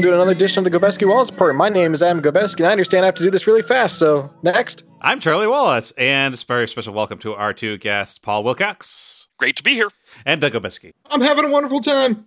Hello, welcome to another edition of the Gobeski Wallace Report. My name is Adam Gobeski, and I understand I have to do this really fast. So, next. I'm Charlie Wallace, and a very special welcome to our two guests, Paul Wilcox Great to be here. and Doug Obeski. I'm having a wonderful time.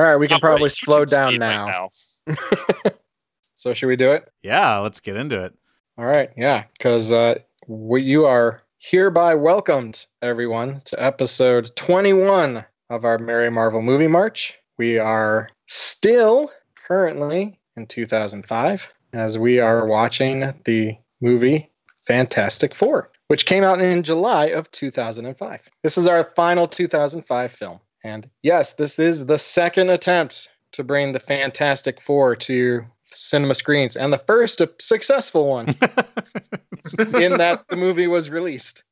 All right, we can Oh, probably great. slow down speed right now. so, should we do it? Yeah, let's get into it. All right, yeah, because uh, we, you are hereby welcomed, everyone, to episode 21 of our Merry Marvel Movie March. We are still currently in 2005 as we are watching the movie Fantastic Four, which came out in July of 2005. This is our final 2005 film. And yes, this is the second attempt to bring the Fantastic Four to cinema screens and the first successful one in that the movie was released.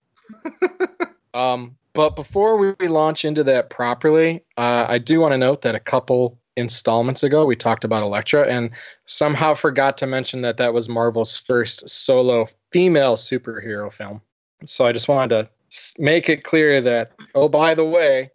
Um, but before we launch into that properly, uh, I do want to note that a couple installments ago we talked about Elektra and somehow forgot to mention that that was Marvel's first solo female superhero film. So I just wanted to make it clear that, oh, by the way, in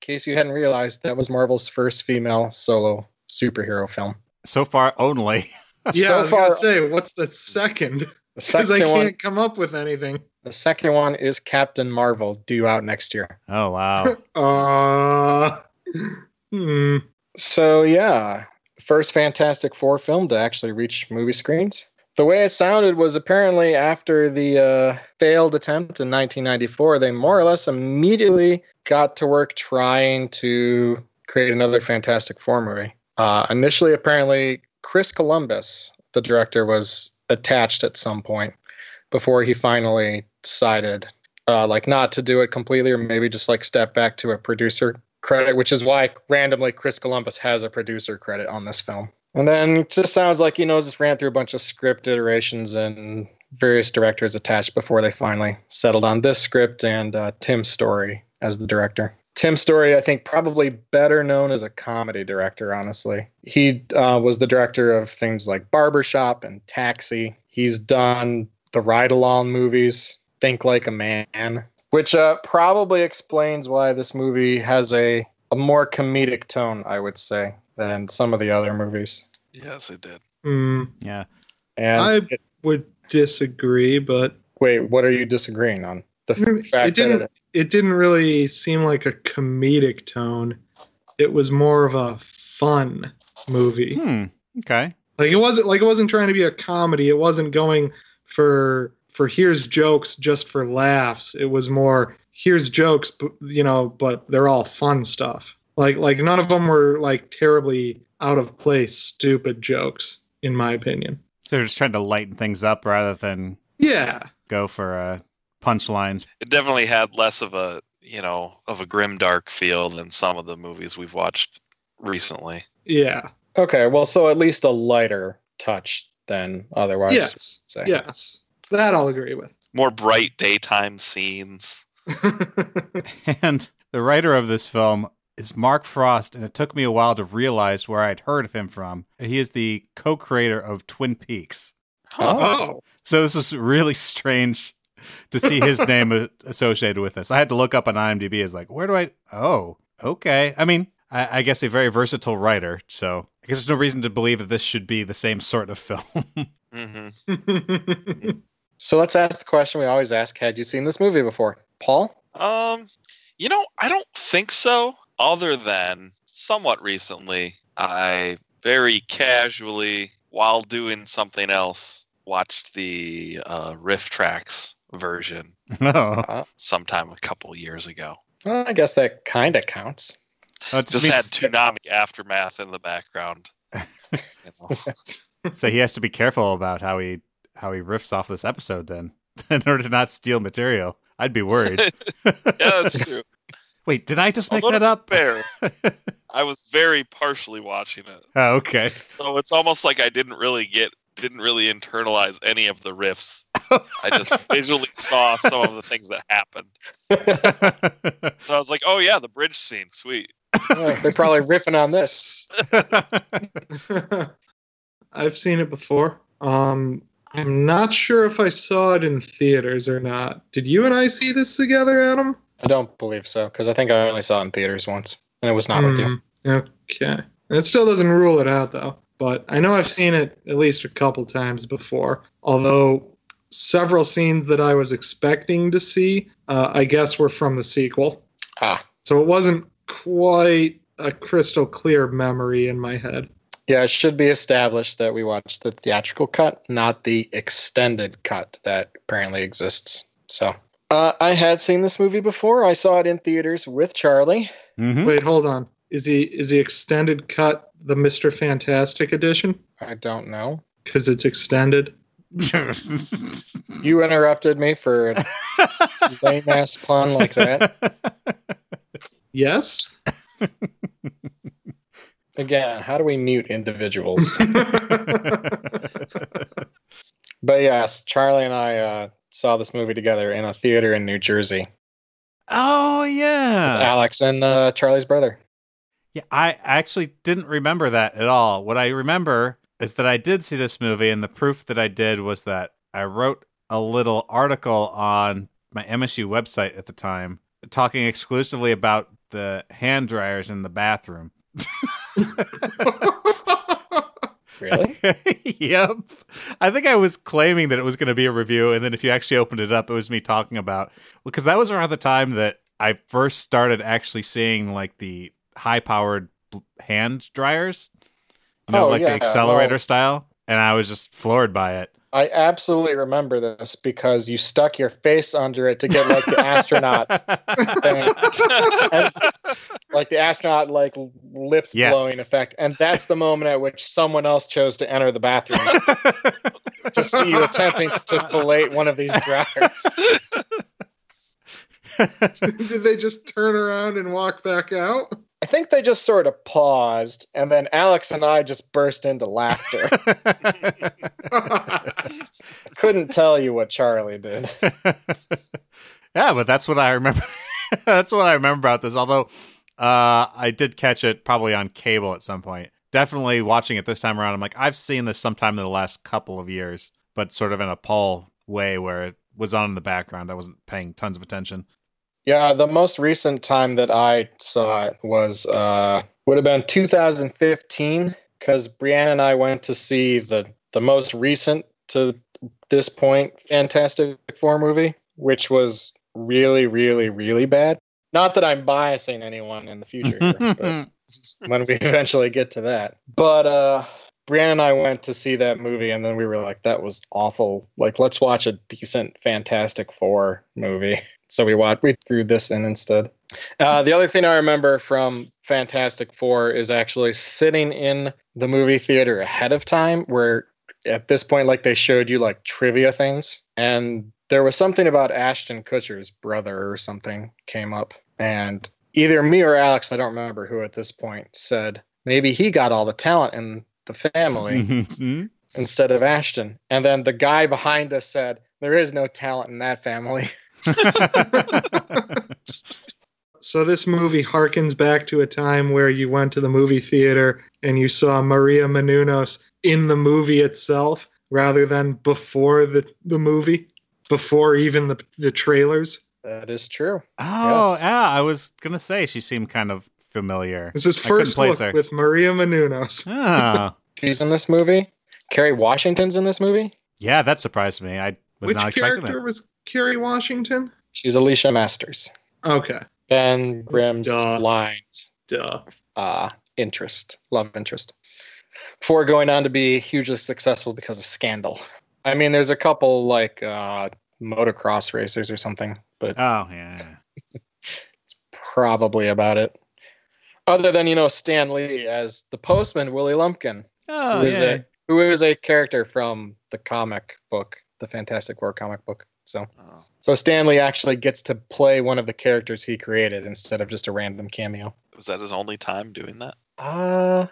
case you hadn't realized, that was Marvel's first female solo superhero film. So far, only. Yeah, so I was far, gonna say, what's the second? Because I can't one, come up with anything. the second one is Captain Marvel, due out next year. Oh, wow. Uh, hmm. So yeah, first Fantastic Four film to actually reach movie screens. The way it sounded was apparently after the uh, failed attempt in 1994, they more or less immediately got to work trying to create another Fantastic Four movie. Uh, initially, apparently, Chris Columbus, the director, was attached at some point before he finally decided, uh, like, not to do it completely, or maybe just like step back to a producer credit, which is why randomly Chris Columbus has a producer credit on this film. And then it just sounds like, you know, just ran through a bunch of script iterations and various directors attached before they finally settled on this script and uh, Tim Story as the director. Tim Story, I think, probably better known as a comedy director, honestly. He uh, was the director of things like Barbershop and Taxi. He's done the Ride Along movies, Think Like a Man, which uh, probably explains why this movie has a, a more comedic tone, I would say, than some of the other movies. Yes, it did. Hmm. Yeah. And I it- would disagree, but wait, what are you disagreeing on? The Mm, f- fact it didn't. that It didn't really seem like a comedic tone. It was more of a fun movie. Hmm. Okay. Like it wasn't like it wasn't trying to be a comedy. It wasn't going for for here's jokes just for laughs. It was more here's jokes, but, you know, but they're all fun stuff. Like like none of them were like terribly out of place, stupid jokes, in my opinion. So they're just trying to lighten things up rather than Yeah, go for uh, punchlines. It definitely had less of a you know of a grim dark feel than some of the movies we've watched recently. yeah, okay, well, so at least a lighter touch than otherwise. yes, say. yes. That I'll agree with. More bright daytime scenes. And the writer of this film is Mark Frost, and it took me a while to realize where I'd heard of him from. He is the co creator of Twin Peaks. Oh. So this was really strange to see his name associated with this. I had to look up on IMDb. Is like, where do I? Oh, okay. I mean, I, I guess a very versatile writer. So I guess there's no reason to believe that this should be the same sort of film. hmm So let's ask the question we always ask: Had you seen this movie before, Paul? Um, you know, I don't think so. Other than somewhat recently, I very casually, while doing something else, watched the uh, RiffTrax version no, sometime a couple years ago. Well, I guess that kind of counts. Oh, Just means- had Toonami aftermath in the background. You know. so he has to be careful about how he how he riffs off this episode then, in order to not steal material. I'd be worried. yeah, that's true. Wait, did I just make Although that up? Fair. I was very partially watching it, oh, okay. so it's almost like I didn't really get, didn't really internalize any of the riffs. I just visually saw some of the things that happened. So I was like, "Oh yeah, the bridge scene, sweet." Yeah, they're probably riffing on this. I've seen it before. Um, I'm not sure if I saw it in theaters or not. Did you and I see this together, Adam? I don't believe so because I think I only saw it in theaters once, and it was not with you. Hmm, Okay. It still doesn't rule it out though. But I know I've seen it at least a couple times before. Although several scenes that I was expecting to see, uh, I guess, were from the sequel. Ah, So it wasn't quite a crystal clear memory in my head. Yeah, it should be established that we watched the theatrical cut, not the extended cut that apparently exists. So, uh, I had seen this movie before. I saw it in theaters with Charlie. Mhm. Wait, hold on. Is he is the extended cut the Mister Fantastic edition? I don't know. Because it's extended. You interrupted me for a lame ass pun like that. Yes. Again, how do we mute individuals? But yes, Charlie and I uh, saw this movie together in a theater in New Jersey. oh yeah. Alex and uh, Charlie's brother. Yeah, I actually didn't remember that at all. What I remember is that I did see this movie, and the proof that I did was that I wrote a little article on my MSU website at the time talking exclusively about the hand dryers in the bathroom. Really? yep. I think I was claiming that it was going to be a review, and then if you actually opened it up, it was me talking about because that was around the time that I first started actually seeing like the high-powered hand dryers, you know, Oh, like the accelerator well- style, and I was just floored by it. I absolutely remember this because you stuck your face under it to get like the astronaut, like the astronaut like lips Yes. blowing effect, and that's the moment at which someone else chose to enter the bathroom to see you attempting to fillet one of these dryers. Did they just turn around and walk back out? I think they just sort of paused, and then Alex and I just burst into laughter. Couldn't tell you what Charlie did. yeah, but that's what I remember. that's what I remember about this. Although uh, I did catch it probably on cable at some point. Definitely watching it this time around. I'm like, I've seen this sometime in the last couple of years, but sort of in a Paul way where it was on in the background. I wasn't paying tons of attention. Yeah, the most recent time that I saw it was uh would have been 2015 because Brianna and I went to see the the most recent to this point Fantastic Four movie, which was really, really, really bad. Not that I'm biasing anyone in the future, but when we eventually get to that. But uh Brianna and I went to see that movie and then we were like, that was awful. Like, let's watch a decent Fantastic Four movie. So we watched we threw this in instead. Uh, the other thing I remember from Fantastic Four is actually sitting in the movie theater ahead of time where at this point like they showed you like trivia things and there was something about Ashton Kutcher's brother or something came up and either me or Alex, I don't remember who at this point, said maybe he got all the talent in the family Mhm. instead of Ashton. And then the guy behind us said, There is no talent in that family. So this movie harkens back to a time where you went to the movie theater and you saw Maria Menounos in the movie itself rather than before the, the movie, before even the, the trailers. That is true. oh, Yes. yeah. I was gonna say she seemed kind of familiar. This is first place look her. with Maria Menounos. Oh, She's in this movie. Kerry Washington's in this movie. yeah, that surprised me. I was Which not expecting character that. was Kerry Washington? She's Alicia Masters. Okay. Ben Grimm's Duh. blind Duh. uh, interest, love interest. Before going on to be hugely successful because of scandal. I mean, there's a couple like uh, motocross racers or something, but Oh, yeah. It's probably about it. Other than, you know, Stan Lee as the postman, Willie Lumpkin, Oh, who is yeah. a who is a character from the comic book, the Fantastic Four comic book. So Oh. so Stan Lee actually gets to play one of the characters he created instead of just a random cameo. Was that his only time doing that? Uh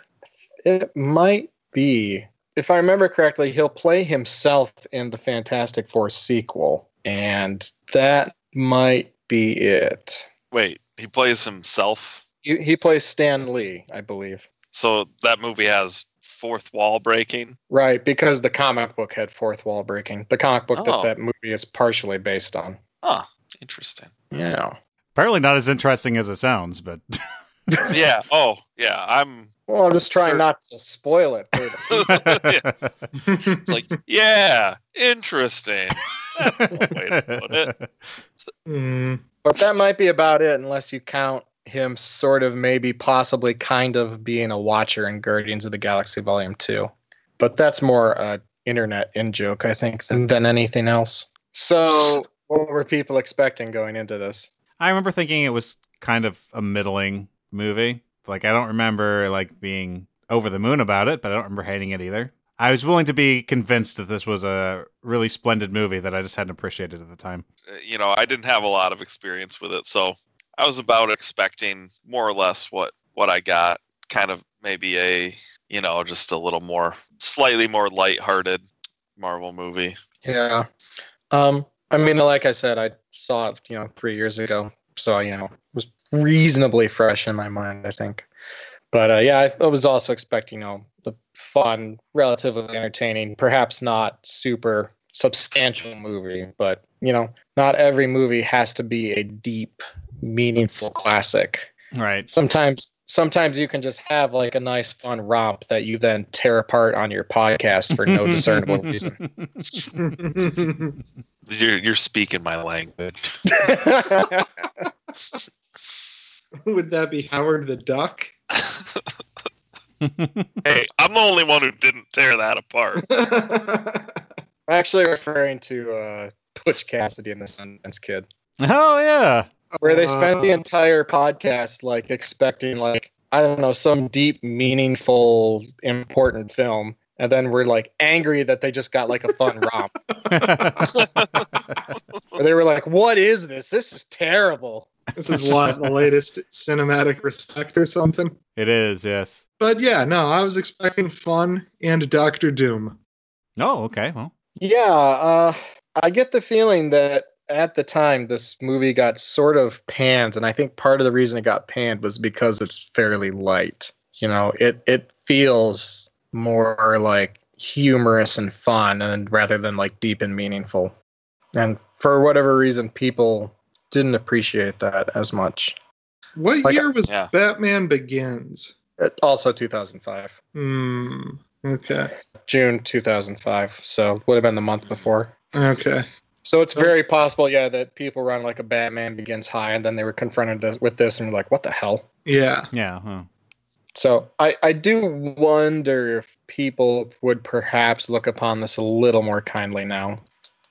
it might be. If I remember correctly, he'll play himself in the Fantastic Four sequel, and that might be it. Wait, he plays himself. He, he plays Stan Lee, I believe. So that movie has fourth wall breaking. Right, because the comic book had fourth wall breaking. The comic book Oh. that that movie is partially based on. Huh. Interesting. Yeah. Apparently not as interesting as it sounds, but yeah. Oh, yeah. I'm. Well, I'm just trying Sir. not to spoil it. for the- It's like, yeah, interesting. That's one way to put it. Mm, But that might be about it, unless you count him sort of maybe possibly kind of being a watcher in Guardians of the Galaxy Volume 2. But that's more a internet in joke, I think, than, than anything else. So, what were people expecting going into this? I remember thinking it was kind of a middling movie. Like I don't remember like being over the moon about it, but I don't remember hating it either. I was willing to be convinced that this was a really splendid movie that I just hadn't appreciated at the time. Uh, You know, I didn't have a lot of experience with it, so I was about expecting more or less what what I got. Kind of maybe a you know just a little more, slightly more lighthearted Marvel movie. Yeah. Um, I mean, like I said, I saw it, you know, three years ago. So, you know, it was reasonably fresh in my mind, I think. But uh, yeah, I, I was also expecting, you know, the fun, relatively entertaining, perhaps not super substantial movie, but, you know, not every movie has to be a deep, meaningful classic. Right. Sometimes sometimes you can just have like a nice fun romp that you then tear apart on your podcast for no discernible reason. You're you're speaking my language. would that be Howard the Duck? Hey, I'm the only one who didn't tear that apart. I'm actually referring to uh, Twitch Cassidy and the Sundance Kid, oh yeah. Where they spent the Uh, entire podcast like expecting like I don't know some deep, meaningful, important film, and then we're like angry that they just got like a fun romp. Where they were like, "What is this? This is terrible." This is what the latest cinematic respect or something. it is, yes. But yeah, no, I was expecting fun and Doctor Doom. Oh, okay. Well, Yeah, uh, I get the feeling that at the time this movie got sort of panned, and I think part of the reason it got panned was because it's fairly light. You know, it it feels more like humorous and fun, and rather than like deep and meaningful. And for whatever reason, people didn't appreciate that as much. What Like- year was Yeah. Batman Begins? It- also, 2005, Hmm. Okay. June 2005. So would have been the month before. Okay. So it's very possible, yeah, that people run like a Batman Begins high, and then they were confronted this, with this and were like, "What the hell?" Yeah. yeah. Huh. So I I do wonder if people would perhaps look upon this a little more kindly now.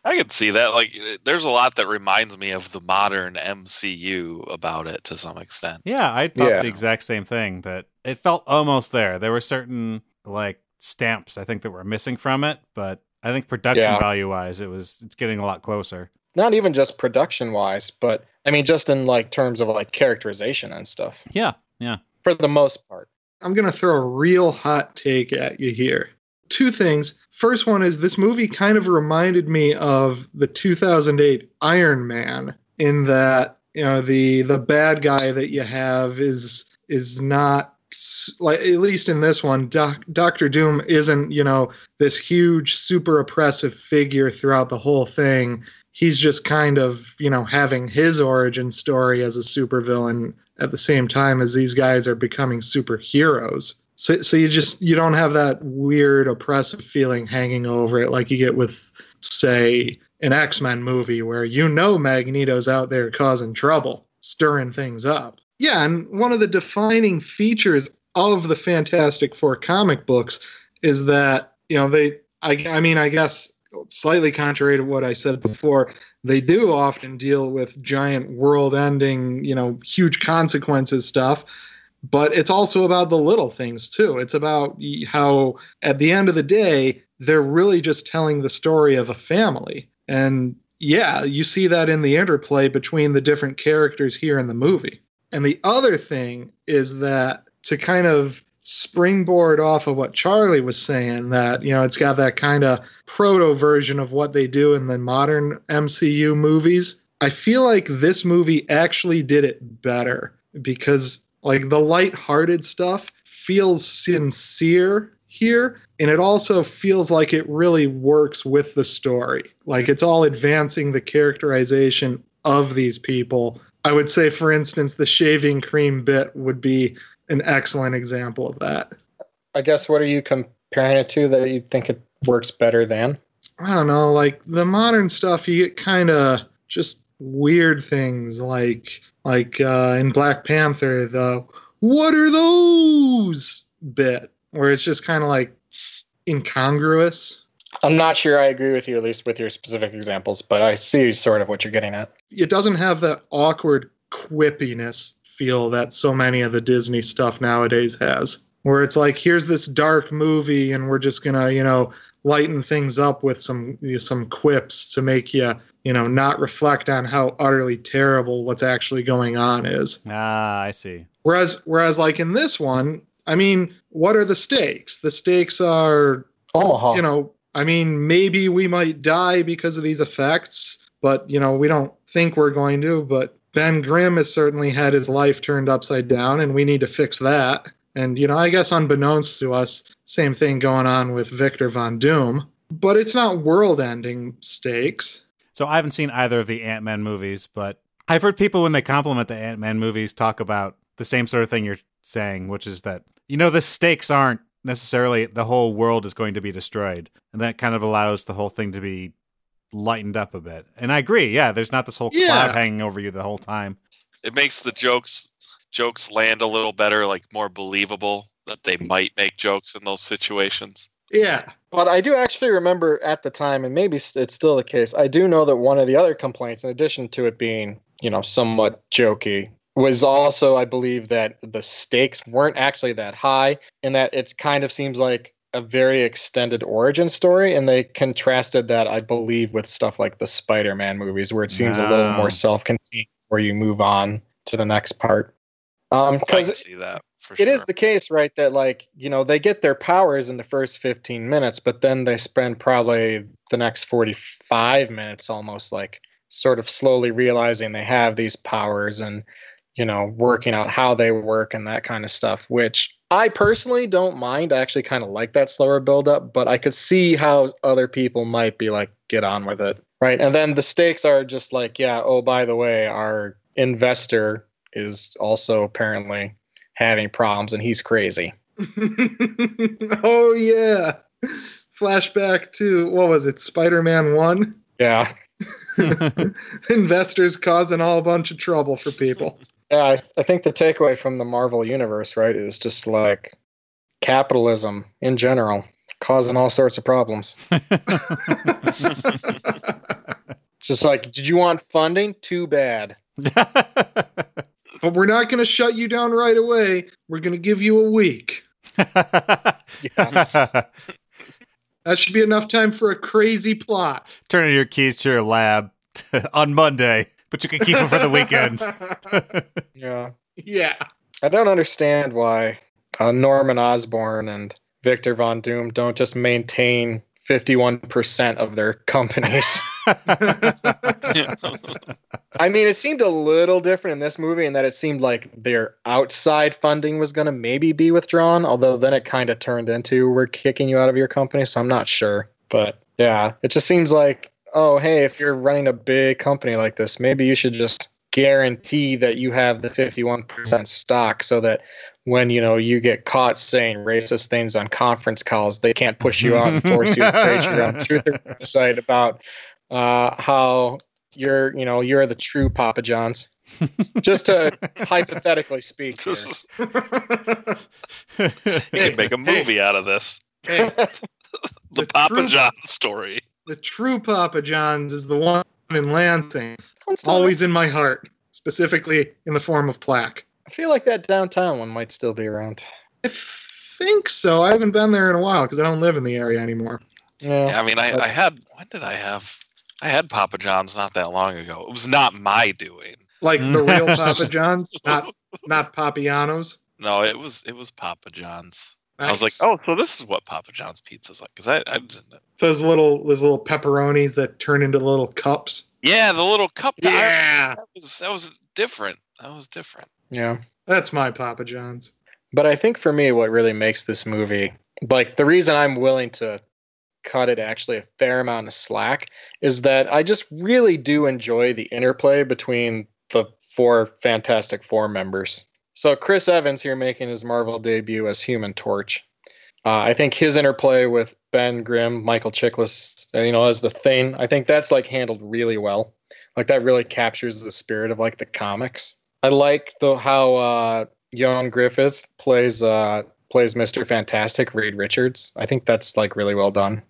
I could see that. Like, there's a lot that reminds me of the modern MCU about it to some extent. Yeah, I thought Yeah. the exact same thing. That it felt almost there. There were certain like stamps I think that were missing from it, but I think production Yeah. value wise, it was it's getting a lot closer. Not even just production wise, but I mean just in like terms of like characterization and stuff. Yeah, yeah. For the most part. I'm going to throw a real hot take at you here. Two things. First one is this movie kind of reminded me of the 2008 Iron Man in that, you know, the the bad guy that you have is is not s- like at least in this one Doc, Doctor Doom isn't, you know, this huge super oppressive figure throughout the whole thing. He's just kind of, you know, having his origin story as a supervillain at the same time as these guys are becoming superheroes. So, so you just you don't have that weird oppressive feeling hanging over it like you get with, say, an X Men movie where you know Magneto's out there causing trouble, stirring things up. Yeah, and one of the defining features of the Fantastic Four comic books is that you know they. I, I mean, I guess slightly contrary to what I said before, they do often deal with giant world ending, you know, huge consequences stuff. But it's also about the little things too. It's about how, at the end of the day, they're really just telling the story of a family. And yeah, you see that in the interplay between the different characters here in the movie. And the other thing is that to kind of springboard off of what Charlie was saying, that, you know, it's got that kind of proto version of what they do in the modern MCU movies. I feel like this movie actually did it better because, like, the light-hearted stuff feels sincere here, and it also feels like it really works with the story. Like, it's all advancing the characterization of these people I would say, for instance, the shaving cream bit would be an excellent example of that. I guess what are you comparing it to that you think it works better than? I don't know, like the modern stuff, you get kind of just weird things like like uh, in Black Panther, the "What are those?" bit, where it's just kind of like incongruous. I'm not sure I agree with you, at least with your specific examples, but I see sort of what you're getting at. It doesn't have that awkward quippiness feel that so many of the Disney stuff nowadays has, where it's like, here's this dark movie, and we're just gonna, you know, lighten things up with some some quips to make you, you know, not reflect on how utterly terrible what's actually going on is. Ah, I see. Whereas, whereas, like in this one, I mean, what are the stakes? The stakes are, Omaha. you know, I mean, maybe we might die because of these effects, but you know, we don't think we're going to. But Ben Grimm has certainly had his life turned upside down, and we need to fix that. And you know, I guess unbeknownst to us, same thing going on with Victor Von Doom. But it's not world-ending stakes. So I haven't seen either of the Ant Man movies, but I've heard people when they compliment the Ant Man movies talk about the same sort of thing you're saying, which is that you know the stakes aren't necessarily the whole world is going to be destroyed, and that kind of allows the whole thing to be lightened up a bit. And I agree, yeah, there's not this whole Yeah. cloud hanging over you the whole time. It makes the jokes jokes land a little better, like more believable that they might make jokes in those situations. Yeah. But I do actually remember at the time, and maybe it's still the case, I do know that one of the other complaints, in addition to it being, you know, somewhat jokey, was also, I believe, that the stakes weren't actually that high, and that it kind of seems like a very extended origin story. And they contrasted that, I believe, with stuff like the Spider Man movies, where it seems a little more self contained before you move on to the next part. Um, because see that for it sure. is the case, right? That like you know they get their powers in the first fifteen minutes, but then they spend probably the next forty-five minutes almost like sort of slowly realizing they have these powers and you know working out how they work and that kind of stuff. Which I personally don't mind. I actually kind of like that slower build-up, but I could see how other people might be like, get on with it, right? And then the stakes are just like, yeah, oh by the way, our investor is also apparently having problems and he's crazy. oh yeah. Flashback to what was it? Spider-Man 1? Yeah. Investors causing all a bunch of trouble for people. Yeah, I, I think the takeaway from the Marvel universe, right, is just like capitalism in general causing all sorts of problems. Just like, did you want funding? Too bad. but we're not going to shut you down right away. We're going to give you a week. That should be enough time for a crazy plot. Turning your keys to your lab on Monday, but you can keep them for the weekend. Yeah. yeah. I don't understand why uh, Norman Osborn and Victor Von Doom don't just maintain 51% of their companies. I mean, it seemed a little different in this movie in that it seemed like their outside funding was going to maybe be withdrawn, although then it kind of turned into we're kicking you out of your company, so I'm not sure. But yeah, it just seems like, oh, hey, if you're running a big company like this, maybe you should just guarantee that you have the 51% stock so that when you know you get caught saying racist things on conference calls they can't push you out and force you to create your own truther website about uh, how you're you know you're the true papa johns just to hypothetically speak here. you can make a movie out of this. Hey, The, The Papa true- John story. The true Papa John's is the one in Lansing, I'm always in my heart, specifically in the form of plaque. i feel like that downtown one might still be around I think so. I haven't been there in a while because I don't live in the area anymore. yeah Yeah, I mean, I, but- I had when did I have? I had Papa John's not that long ago. It was not my doing. Like the real Papa John's, not not Papianos. No, it was it was Papa John's. I was like, oh, so this is what Papa John's pizza is like. Because I, I was, those little those little pepperonis that turn into little cups. yeah, the little cup. Yeah, that was that was different. That was different. yeah that's my Papa John's. But I think for me, what really makes this movie, like the reason I'm willing to cut it actually a fair amount of slack, is that I just really do enjoy the interplay between the four Fantastic Four members. So Chris Evans here making his Marvel debut as Human Torch. Uh, I think his interplay with Ben Grimm, Michael Chiklis, uh, you know, as the Thing, I think that's like handled really well. Like that really captures the spirit of like the comics. I like the how uh, Ioan Gruffudd plays uh, plays Mister Fantastic, Reed Richards. I think that's like really well done.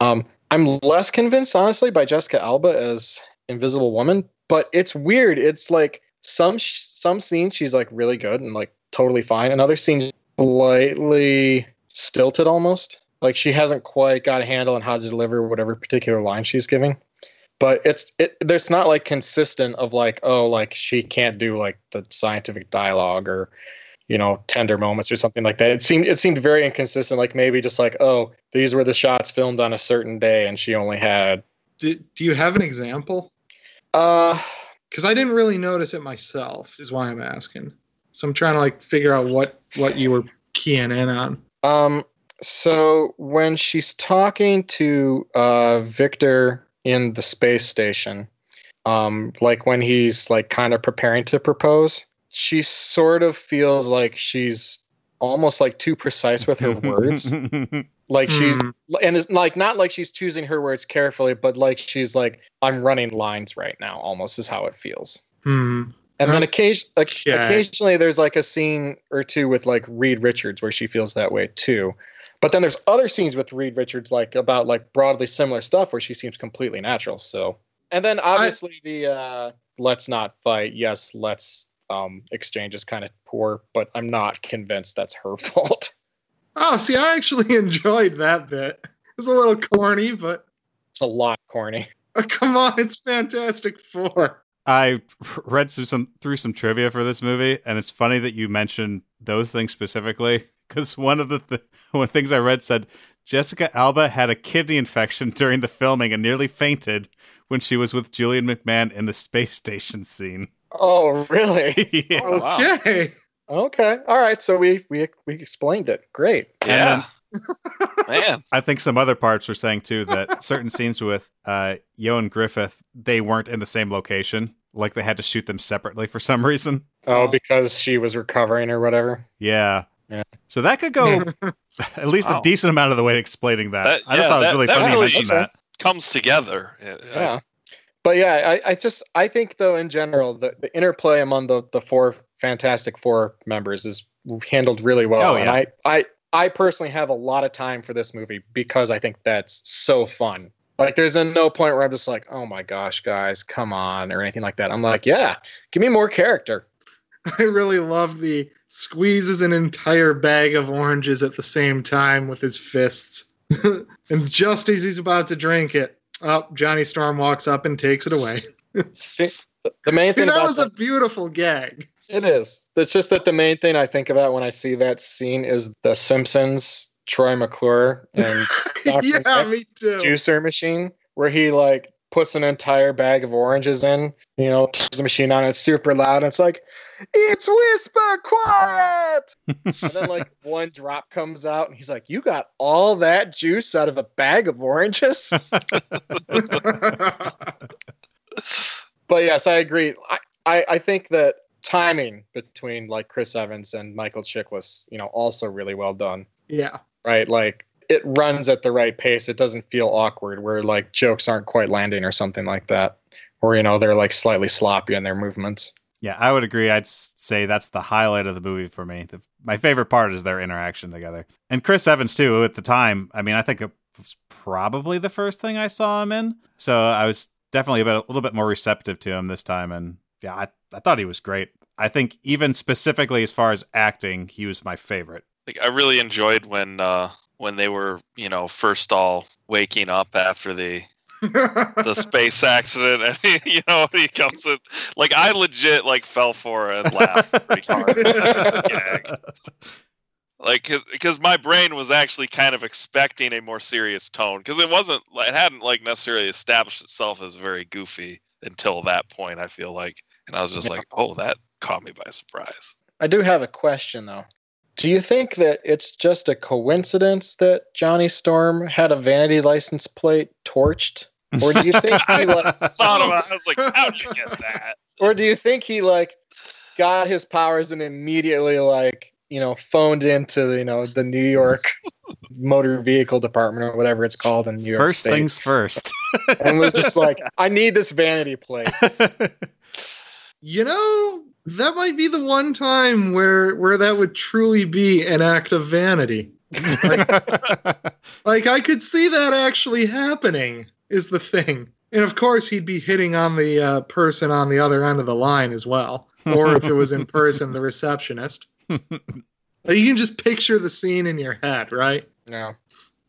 Um, I'm less convinced, honestly, by Jessica Alba as Invisible Woman, but it's weird. It's like some some scenes she's like really good and like totally fine, and other scenes slightly stilted almost. Like she hasn't quite got a handle on how to deliver whatever particular line she's giving. But it's it there's not like consistent of like, oh, like she can't do like the scientific dialogue or you know, tender moments or something like that. It seemed it seemed very inconsistent, like maybe just like, oh, these were the shots filmed on a certain day and she only had Do, do you have an example? uh Because I didn't really notice it myself. Is why I'm asking. So I'm trying to like figure out what what you were keying in on. Um, so when she's talking to uh, Victor in the space station, um, like when he's like kind of preparing to propose, she sort of feels like she's almost like too precise with her words. Like she's Hmm. and it's like not like she's choosing her words carefully, but like she's like I'm running lines right now. Almost is how it feels. Hmm. And then occasion, Okay. occasionally there's like a scene or two with like Reed Richards where she feels that way too. But then there's other scenes with Reed Richards like about like broadly similar stuff where she seems completely natural. So and then obviously the uh let's not fight, yes, let's um exchange is kind of poor, but I'm not convinced that's her fault. Oh, see, I actually enjoyed that bit. It was a little corny, but It's a lot corny. uh, come on, it's Fantastic Four. I read through some through some trivia for this movie, and it's funny that you mentioned those things specifically because one of the th- one of the things I read said Jessica Alba had a kidney infection during the filming and nearly fainted when she was with Julian McMahon in the space station scene. Oh, really? yeah. Oh, wow. Okay. Okay. All right, so we we we explained it. Great. Yeah. Man. I think some other parts were saying too that certain scenes with uh, Ioan Gruffudd they weren't in the same location, like they had to shoot them separately for some reason. Oh, because she was recovering or whatever. Yeah. Yeah. So that could go at least Wow. a decent amount of the way to explaining that. That- I yeah, thought it was that- really that funny really- you that. Comes together. Yeah. yeah but yeah I, I just i think though in general the, the interplay among the, the four fantastic four members is handled really well Oh, and i i i personally have a lot of time for this movie because i think that's so fun like there's a no point where i'm just like oh my gosh guys come on or anything like that i'm like yeah give me more character I really love the squeezes an entire bag of oranges at the same time with his fists. and just as he's about to drink it, up Johnny Storm walks up and takes it away. See, the main See, thing that about was that- a beautiful gag. It is. It's just that the main thing I think about when I see that scene is The Simpsons, Troy McClure, and yeah, Nick me too. juicer machine, where he like puts an entire bag of oranges in, you know, turns the machine on, and it's super loud, and it's like, it's whisper quiet. and then like one drop comes out, and he's like, You got all that juice out of a bag of oranges? but yes, I agree. I, I, I think that timing between like Chris Evans and Michael Chiklis, you know, also really well done. yeah. Right? Like it runs at the right pace. It doesn't feel awkward where like jokes aren't quite landing or something like that. Or, you know, they're like slightly sloppy in their movements. Yeah, I would agree. I'd say that's the highlight of the movie for me. The, my favorite part is their interaction together. And Chris Evans, too, at the time. I mean, I think it was probably the first thing I saw him in. So I was definitely a, bit, a little bit more receptive to him this time. And yeah, I, I thought he was great. I think even specifically as far as acting, he was my favorite. Like I really enjoyed when uh when they were, you know, first all waking up after the the space accident and he, you know he comes in like I legit like fell for it and laughed pretty hard. Like because my brain was actually kind of expecting a more serious tone because it wasn't it hadn't like necessarily established itself as very goofy until that point i feel like and i was just Yeah. like oh that caught me by surprise I do have a question though. Do you think that it's just a coincidence that Johnny Storm had a vanity license plate torched? Or do you think he like thought about i was like how'd you get that or do you think he like got his powers and immediately like you know phoned into the, you know the New York motor vehicle department or whatever it's called in New York First State, things first. and was just like, I need this vanity plate. You know, that might be the one time where where that would truly be an act of vanity. Like I could see that actually happening is the thing. And of course he'd be hitting on the uh, person on the other end of the line as well. Or if it was in person, the receptionist. Like, you can just picture the scene in your head, right? No.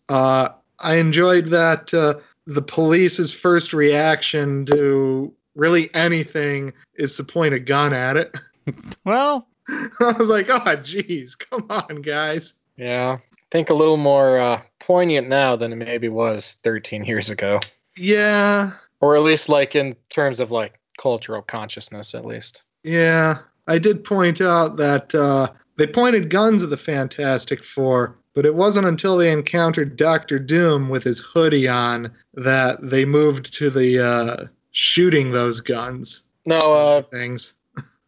Uh, I enjoyed that uh, the police's first reaction to really anything is to point a gun at it. well, I was like, oh, geez, come on, guys. Yeah. I think a little more uh, poignant now than it maybe was 13 years ago. Yeah, Or at least like in terms of like cultural consciousness, at least. yeah. I did point out that uh, they pointed guns at the Fantastic Four, but it wasn't until they encountered Doctor Doom with his hoodie on that they moved to the uh, shooting those guns. No, uh, things.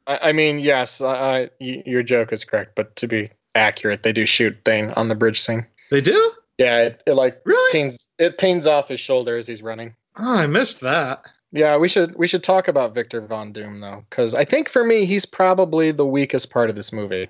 I, I mean, yes, I, I, y- your joke is correct, but to be accurate, they do shoot Thane on the bridge scene. They do? Yeah, it, it like Really? pings it pings off his shoulder as he's running. Oh, I missed that. Yeah, we should we should talk about Victor Von Doom though, because I think for me he's probably the weakest part of this movie,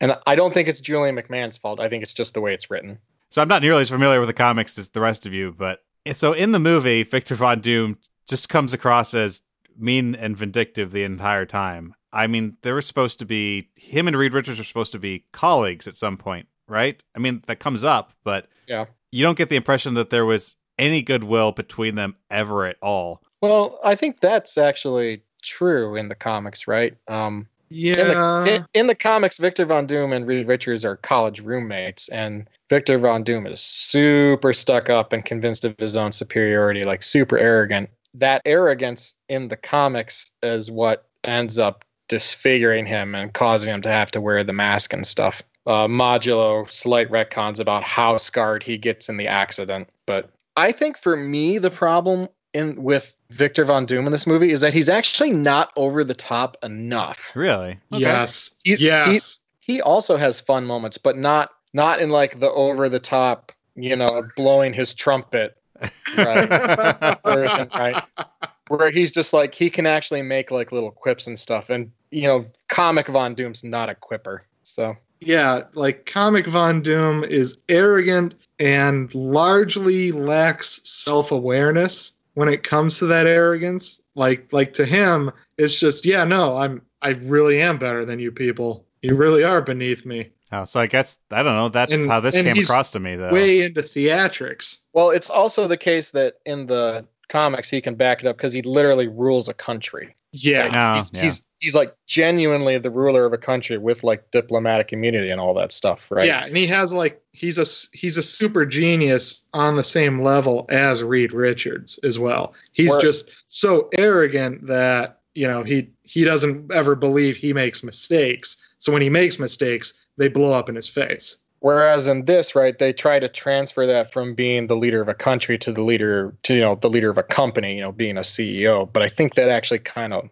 and I don't think it's Julian McMahon's fault. I think it's just the way it's written. so I'm not nearly as familiar with the comics as the rest of you, but so in the movie, Victor Von Doom just comes across as mean and vindictive the entire time. I mean, they were supposed to be him and Reed Richards were supposed to be colleagues at some point, right? I mean, that comes up, but Yeah. you don't get the impression that there was any goodwill between them ever at all. Well, I think that's actually true in the comics, right? Um, Yeah. in, the, in, in the comics, Victor Von Doom and Reed Richards are college roommates, and Victor Von Doom is super stuck up and convinced of his own superiority, like super arrogant. That arrogance in the comics is what ends up disfiguring him and causing him to have to wear the mask and stuff. Uh, modulo slight retcons about how scarred he gets in the accident, but I think for me the problem in with Victor Von Doom in this movie is that he's actually not over the top enough. Really? Okay. Yes. He's- yes. he also has fun moments, but not not in like the over the top, you know, blowing his trumpet right, version, right? Where he's just like he can actually make like little quips and stuff, and you know, comic Von Doom's not a quipper, so yeah, like comic Von Doom is arrogant and largely lacks self-awareness when it comes to that arrogance. Like like to him, it's just, yeah, no, I'm I really am better than you people. You really are beneath me. Oh, so I guess I don't know. That's And- how this came across to me, though. Way into theatrics. Well, it's also the case that in the comics he can back it up because he literally rules a country. Yeah. Like, Oh, he's, yeah. he's he's like genuinely the ruler of a country with like diplomatic immunity and all that stuff, right? Yeah, and he has like he's a s- he's a super genius on the same level as Reed Richards as well. He's Where- just so arrogant that you know he he doesn't ever believe he makes mistakes. So when he makes mistakes, they blow up in his face. Whereas in this, right, they try to transfer that from being the leader of a country to the leader to you know the leader of a company, you know, being a CEO. But I think that actually kind of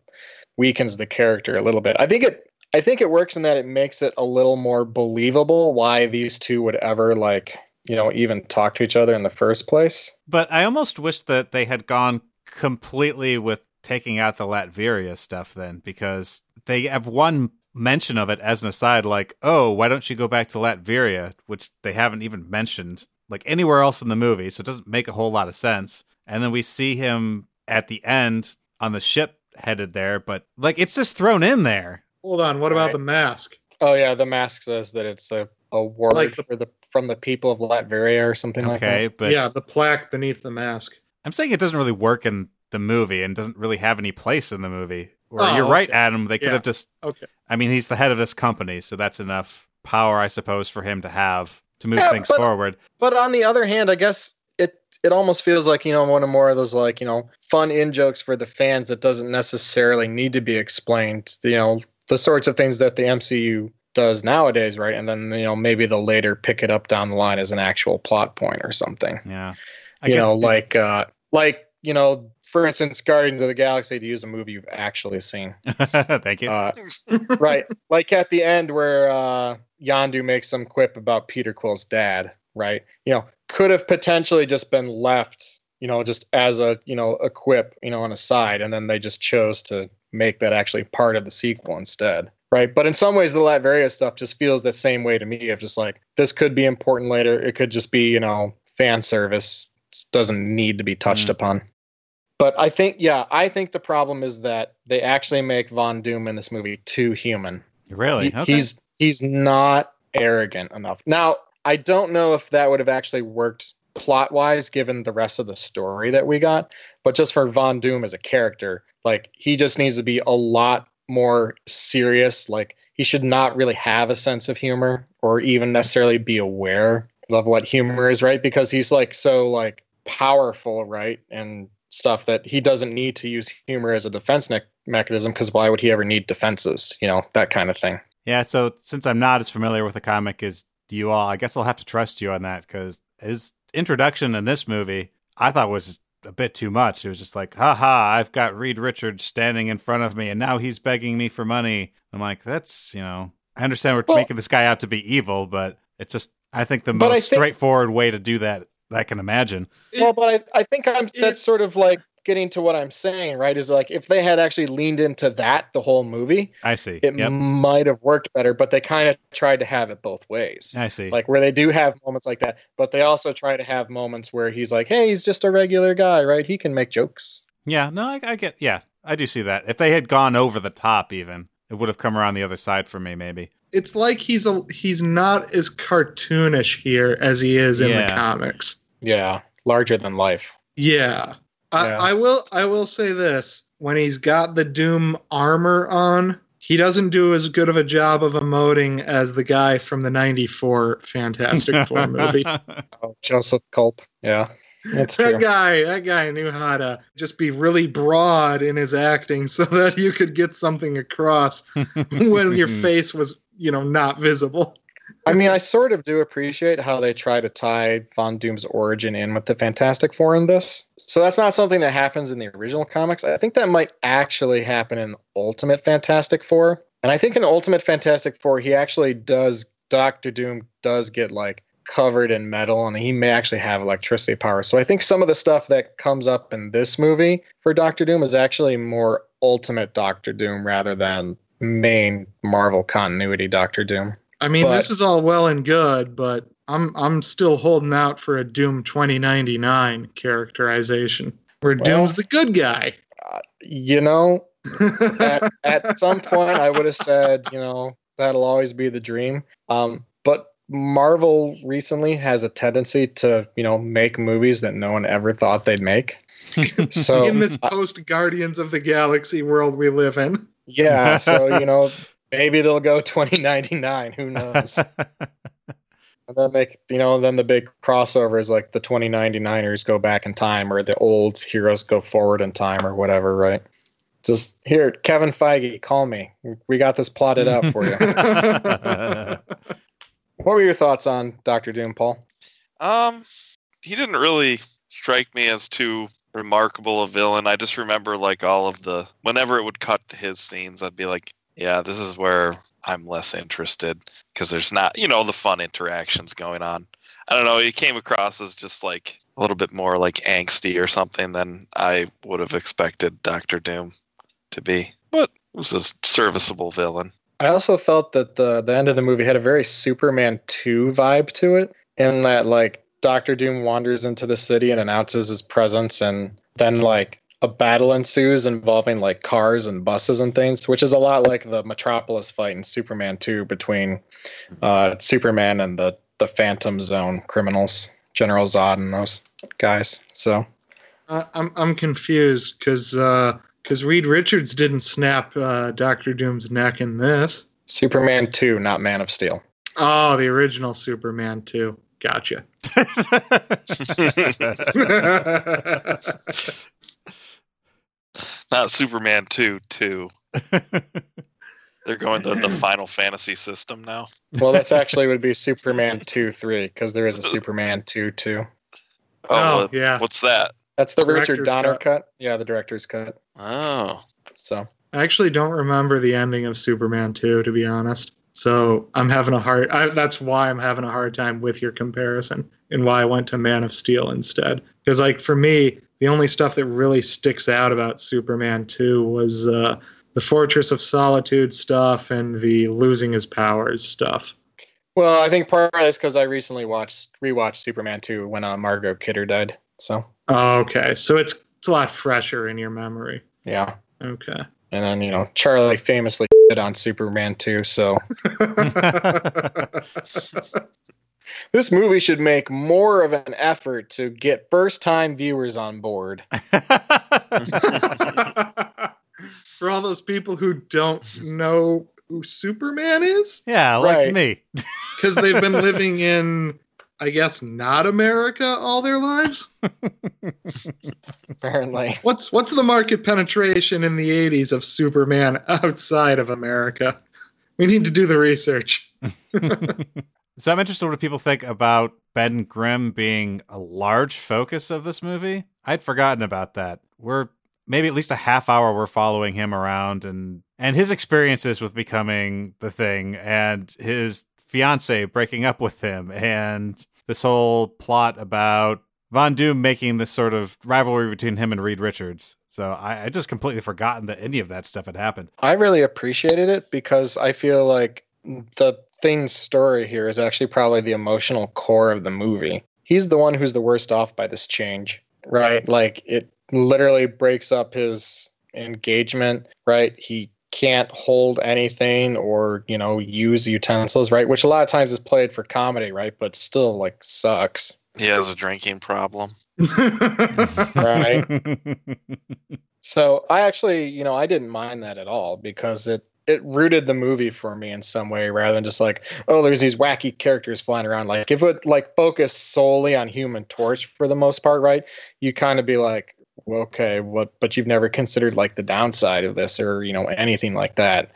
weakens the character a little bit. I think it I think it works in that it makes it a little more believable why these two would ever like you know even talk to each other in the first place. But I almost wish that they had gone completely with taking out the Latveria stuff then, because they have one mention of it as an aside, like, oh, why don't you go back to Latveria, which they haven't even mentioned like anywhere else in the movie, so it doesn't make a whole lot of sense. And then we see him at the end on the ship headed there, but like it's just thrown in there. Hold on, what about Right. the mask? Oh yeah, the mask says that it's a, a word Like the- for the from the people of Latveria or something like that. Okay, but yeah, the plaque beneath the mask. I'm saying it doesn't really work in the movie and doesn't really have any place in the movie. Or Oh, you're right, okay. Adam. They could Yeah. have just. Okay. I mean, he's the head of this company, so that's enough power, I suppose, for him to have to move Yeah, things but- forward. But on the other hand, I guess it it almost feels like you know one of more of those like you know fun in jokes for the fans that doesn't necessarily need to be explained. You know the sorts of things that the MCU does nowadays, right? And then you know maybe they'll later pick it up down the line as an actual plot point or something. Yeah. I you know, like uh like you know, for instance, Guardians of the Galaxy, to use a movie you've actually seen. Thank you. Uh, right. Like at the end where uh, Yondu makes some quip about Peter Quill's dad, right? You know, could have potentially just been left, you know, just as a, you know, a quip, you know, on a side. And then they just chose to make that actually part of the sequel instead. Right. But in some ways, the Latveria stuff just feels the same way to me of just like, this could be important later. It could just be, you know, fan service. It doesn't need to be touched Mm. upon. But I think, yeah, I think the problem is that they actually make Von Doom in this movie too human. really? He- Okay. He's he's not arrogant enough. Now, I don't know if that would have actually worked plot wise given the rest of the story that we got, but just for Von Doom as a character, like he just needs to be a lot more serious. Like he should not really have a sense of humor or even necessarily be aware of what humor is, right? Because he's like so like powerful, right? And stuff that he doesn't need to use humor as a defense ne- mechanism because why would he ever need defenses? You know, that kind of thing. Yeah, so since I'm not as familiar with the comic as you all, I guess I'll have to trust you on that because his introduction in this movie I thought was a bit too much. It was just like, haha, I've got Reed Richards standing in front of me and now he's begging me for money. I'm like, that's, you know, I understand we're Well- making this guy out to be evil, but it's just, I think the most think- straightforward way to do that I can imagine. well, but I, I think I'm that's sort of like getting to what I'm saying, right? Is like if they had actually leaned into that the whole movie, I see. it yep. might have worked better, but they kind of tried to have it both ways. I see. Like where they do have moments like that, but they also try to have moments where he's like, "Hey, he's just a regular guy, right? He can make jokes." Yeah, no, I, I get. Yeah, I do see that. If they had gone over the top, even it would have come around the other side for me. Maybe. It's like he's a he's not as cartoonish here as he is in Yeah. the comics. Yeah, larger than life. Yeah. I, Yeah. I will I will say this. When he's got the Doom armor on, he doesn't do as good of a job of emoting as the guy from the 94 Fantastic Four movie. Oh, Joseph Culp. Yeah, that's true. That guy, that guy knew how to just be really broad in his acting so that you could get something across when your face was, you know, not visible. I mean, I sort of do appreciate how they try to tie Von Doom's origin in with the Fantastic Four in this. So that's not something that happens in the original comics. I think that might actually happen in Ultimate Fantastic Four. And I think in Ultimate Fantastic Four, he actually does, Doctor Doom does get like covered in metal and he may actually have electricity power. So I think some of the stuff that comes up in this movie for Doctor Doom is actually more Ultimate Doctor Doom rather than main Marvel continuity Doctor Doom. I mean, But- this is all well and good, but I'm I'm still holding out for a Doom 2099 characterization where Well- Doom's the good guy. You know, at, at some point I would have said, you know, that'll always be the dream. Um, but Marvel recently has a tendency to, you know, make movies that no one ever thought they'd make. So in this uh, post Guardians of the Galaxy world we live in. Yeah, so you know, maybe they'll go 2099. Who knows? And then they, you know, then the big crossover is like the 2099ers go back in time, or the old heroes go forward in time, or whatever, right? Just here, Kevin Feige, call me. We got this plotted out for you. what were your thoughts on Doctor Doom, Paul? Um, he didn't really strike me as too remarkable a villain. I just remember like all of the whenever it would cut to his scenes, I'd be like, yeah, this is where I'm less interested because there's not, you know, the fun interactions going on. I don't know. He came across as just like a little bit more like angsty or something than I would have expected Doctor Doom to be. But it was a serviceable villain. I also felt that the the end of the movie had a very Superman 2 vibe to it, in that like Doctor Doom wanders into the city and announces his presence, and then like a battle ensues involving like cars and buses and things, which is a lot like the Metropolis fight in Superman 2 between uh, Superman and the the Phantom Zone criminals, General Zod and those guys. So Uh, I'm I'm confused because because Reed Richards didn't snap uh, Doctor Doom's neck in this. Superman 2, not Man of Steel. Oh, the original Superman too. Gotcha. Not Superman 2, 2. They're going to the Final Fantasy system now. Well, that's actually would be Superman 2 3 because there is a Superman 2 2. Oh, oh what- yeah. what's that? That's the Richard Donner cut. cut. Yeah, the director's cut. Oh. So I actually don't remember the ending of Superman 2, to be honest. So I'm having a hard. I, that's why I'm having a hard time with your comparison, and why I went to Man of Steel instead. Because like for me, the only stuff that really sticks out about Superman 2 was uh, the Fortress of Solitude stuff and the losing his powers stuff. Well, I think part of it's because I recently watched rewatched Superman 2 when uh, Margot Kidder died. So Oh, okay, so it's it's a lot fresher in your memory. yeah, Okay. and then you know Charlie famously shit on Superman 2. So this movie should make more of an effort to get first time viewers on board. For all those people who don't know who Superman is, yeah, like Right. me. because they've been living in, I guess, not America all their lives. Apparently, What's what's the market penetration in the '80s of Superman outside of America? We need to do the research. So I'm interested what people think about Ben Grimm being a large focus of this movie. I'd forgotten about that. We're maybe at least a half hour we're following him around and and his experiences with becoming the thing and his fiance breaking up with him and this whole plot about Von Doom making this sort of rivalry between him and Reed Richards. So I, I just completely forgotten that any of that stuff had happened. I really appreciated it because I feel like the thing's story here is actually probably the emotional core of the movie. He's the one who's the worst off by this change, right? Like it literally breaks up his engagement, right? He can't hold anything or, you know, use utensils, right? Which a lot of times is played for comedy, right? But still like sucks. He has a drinking problem. Right. So I actually, you know, I didn't mind that at all because it it rooted the movie for me in some way rather than just like, oh, there's these wacky characters flying around. Like if it like focused solely on Human Torch for the most part, right? You kind of be like, well, okay, what? But you've never considered like the downside of this or you know anything like that.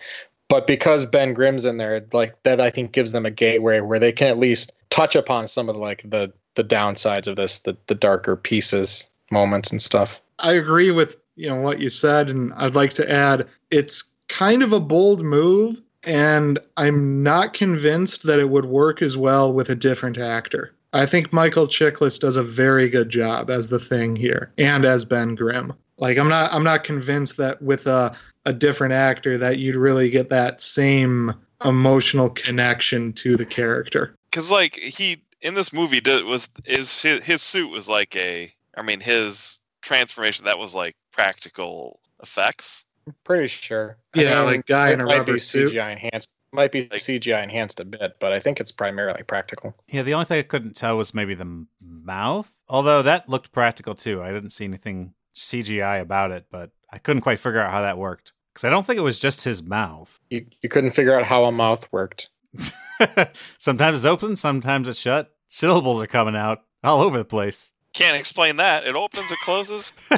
But because Ben Grimm's in there, like that, I think gives them a gateway where they can at least touch upon some of like the the downsides of this, the the darker pieces, moments, and stuff. I agree with you know what you said, and I'd like to add it's kind of a bold move, and I'm not convinced that it would work as well with a different actor. I think Michael Chiklis does a very good job as the thing here and as Ben Grimm. Like I'm not I'm not convinced that with a a different actor that you'd really get that same emotional connection to the character. Because like he in this movie did was is his, his suit was like a I mean his transformation that was like practical effects. Pretty sure. Yeah, like guy in a might rubber suit. CGI enhanced. Might be Like- CGI enhanced a bit, but I think it's primarily practical. Yeah, the only thing I couldn't tell was maybe the mouth, although that looked practical too. I didn't see anything CGI about it, but I couldn't quite figure out how that worked because I don't think it was just his mouth. You you couldn't figure out how a mouth worked. sometimes it's open, sometimes it's shut. Syllables are coming out all over the place. Can't explain that. It opens, it closes.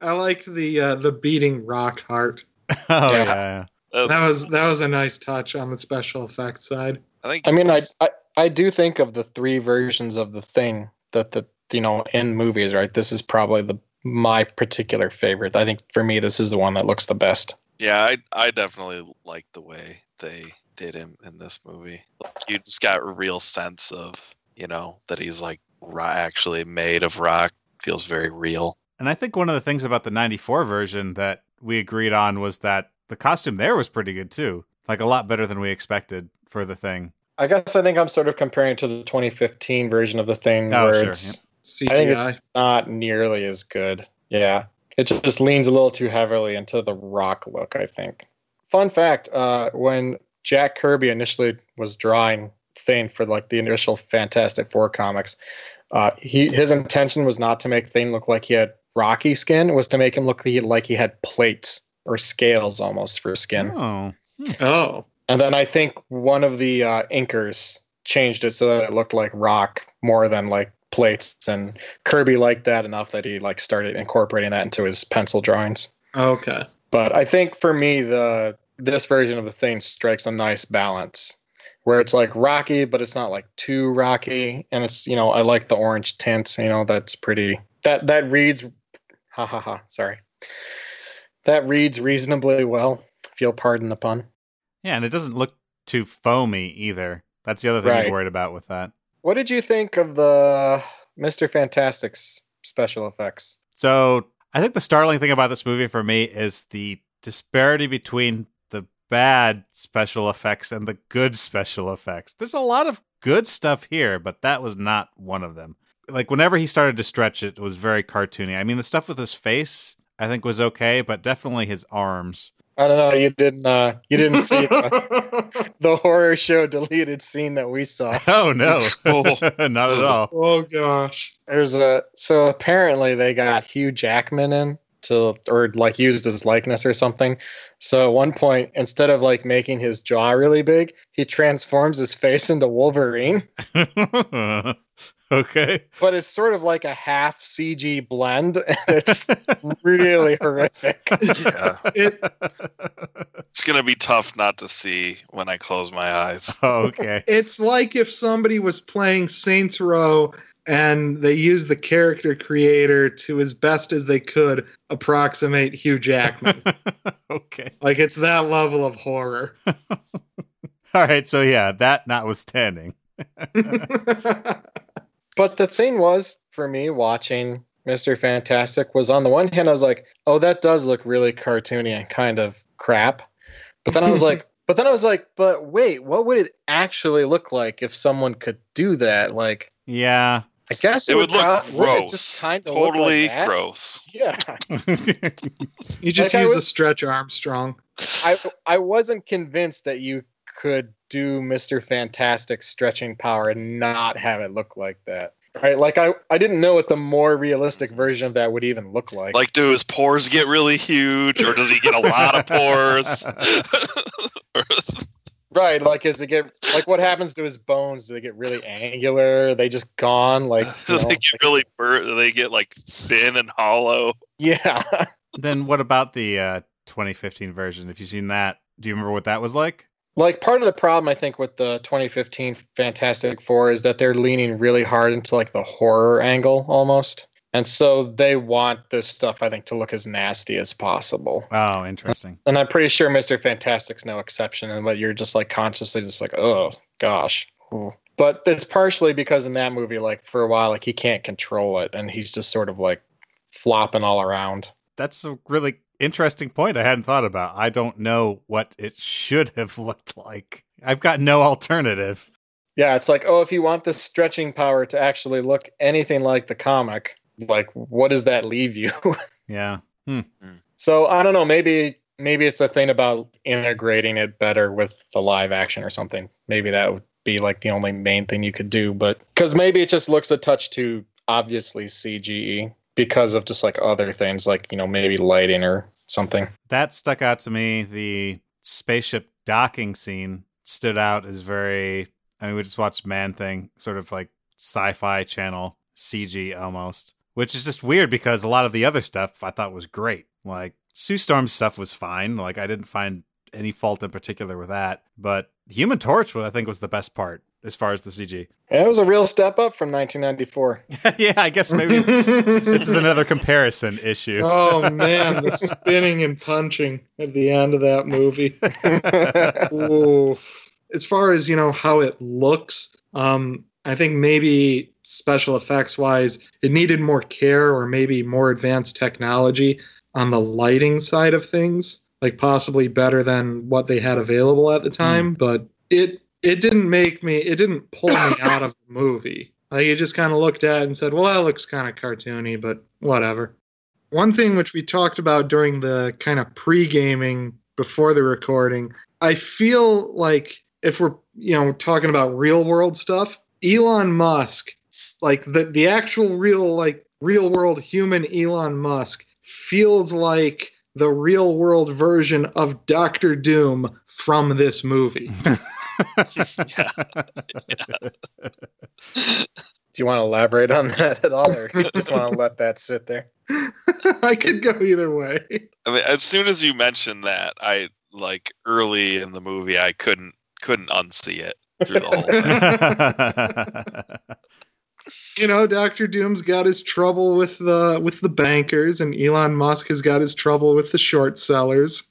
I liked the uh, the beating rock heart. oh Yeah. yeah. That's- That was that was a nice touch on the special effects side. I think. I mean, I, I I do think of the three versions of the thing that the you know in movies, right? This is probably the my particular favorite. I think for me, this is the one that looks the best. Yeah, I I definitely like the way they did him in this movie. Like, you just got a real sense of you know that he's like ro- actually made of rock. Feels very real. And I think one of the things about the 94 version that we agreed on was that the costume there was pretty good too. Like a lot better than we expected for the thing. I guess I think I'm sort of comparing it to the 2015 version of the thing, Oh, where sure, it's CGI. I think it's not nearly as good. Yeah. It just leans a little too heavily into the rock look, I think. Fun fact, uh, when Jack Kirby initially was drawing Thane for like the initial Fantastic Four comics, uh, he his intention was not to make Thane look like he had rocky skin, was to make him look like he, like he had plates or scales almost for skin. Oh. oh, And then I think one of the uh, inkers changed it so that it looked like rock more than like plates. And Kirby liked that enough that he like started incorporating that into his pencil drawings. okay. But I think for me, the this version of the thing strikes a nice balance where it's like rocky, but it's not like too rocky, and it's you know I like the orange tint. You know that's pretty. That that reads, ha ha ha. Sorry, that reads reasonably well. If you'll pardon the pun. Yeah, and it doesn't look too foamy either. That's the other thing Right. I'm worried about with that. What did you think of the Mister Fantastic's special effects? So I think the startling thing about this movie for me is the disparity between the bad special effects and the good special effects. There's a lot of good stuff here, but that was not one of them. Like whenever he started to stretch it, it was very cartoony. I mean, the stuff with his face I think was okay, but definitely his arms. I don't know. You didn't. Uh, you didn't see the, the horror show deleted scene that we saw. Oh no, Oh. not at all. oh gosh. There's a so apparently they got Hugh Jackman in to or like used his likeness or something. So at one point, instead of like making his jaw really big, he transforms his face into Wolverine. okay. But it's sort of like a half CG blend, and it's really horrific. Yeah. It It's gonna be tough not to see when I close my eyes. okay. it's like if somebody was playing Saints Row and they used the character creator to as best as they could approximate Hugh Jackman. okay. like it's that level of horror. All right. So yeah, that notwithstanding. But the thing was for me watching Mr. Fantastic was on the one hand I was like, oh, that does look really cartoony and kind of crap. But then I was like, but then I was like, but wait, what would it actually look like if someone could do that? Like, Yeah. I guess It would look prob- would gross. just kind of Totally look like gross. Yeah, you just Like I use was- the stretch Armstrong. I I wasn't convinced that you could do Mr. Fantastic stretching power and not have it look like that. Right? Like I, I didn't know what the more realistic version of that would even look like. Like, do his pores get really huge, or does he get a lot of pores? right, like is it get like what happens to his bones? Do they get really angular? Are they just gone? Like do know, they get really burnt? Do they get like thin and hollow? yeah. then what about the uh, 2015 version? If you've seen that, do you remember what that was like? like part of the problem I think with the 2015 Fantastic Four is that they're leaning really hard into like the horror angle almost. And so they want this stuff I think to look as nasty as possible. Oh, interesting. And I'm pretty sure Mr. Fantastic's no exception and but you're just like consciously just like, "Oh, gosh." Ooh. But it's partially because in that movie like for a while like he can't control it and he's just sort of like flopping all around. That's a really interesting point I hadn't thought about. I don't know what it should have looked like. I've got no alternative. Yeah, it's like, oh, if you want the stretching power to actually look anything like the comic, like what does that leave you? Yeah. Hmm. so I don't know, maybe maybe it's a thing about integrating it better with the live action or something. Maybe that would be like the only main thing you could do, but cuz maybe it just looks a touch too obviously CGE because of just like other things like, you know, maybe lighting or something. That stuck out to me. The spaceship docking scene stood out as very. I mean, we just watched Man Thing, sort of like sci fi channel CG almost, which is just weird because a lot of the other stuff I thought was great. Like Sue Storm's stuff was fine. Like I didn't find any fault in particular with that. But Human Torch, what I think was the best part as far as the CG. Yeah, it was a real step up from 1994. yeah, I guess maybe this is another comparison issue. Oh man, the spinning and punching at the end of that movie. Ooh. As far as you know how it looks, um, I think maybe special effects wise, it needed more care or maybe more advanced technology on the lighting side of things, like possibly better than what they had available at the mm. time. But it it didn't make me, it didn't pull me out of the movie. Like you just kind of looked at it and said, "Well, that looks kind of cartoony, but whatever." One thing which we talked about during the kind of pre-gaming before the recording, I feel like if we're, you know, talking about real world stuff, Elon Musk, like the the actual real like real world human Elon Musk feels like the real world version of Doctor Doom from this movie. yeah. Do you want to elaborate on that at all or you just want to let that sit there? I could go either way. I mean, as soon as you mentioned that, I like early in the movie, I couldn't couldn't unsee it. through the whole thing. you know, Doctor Doom's got his trouble with the with the bankers, and Elon Musk has got his trouble with the short sellers.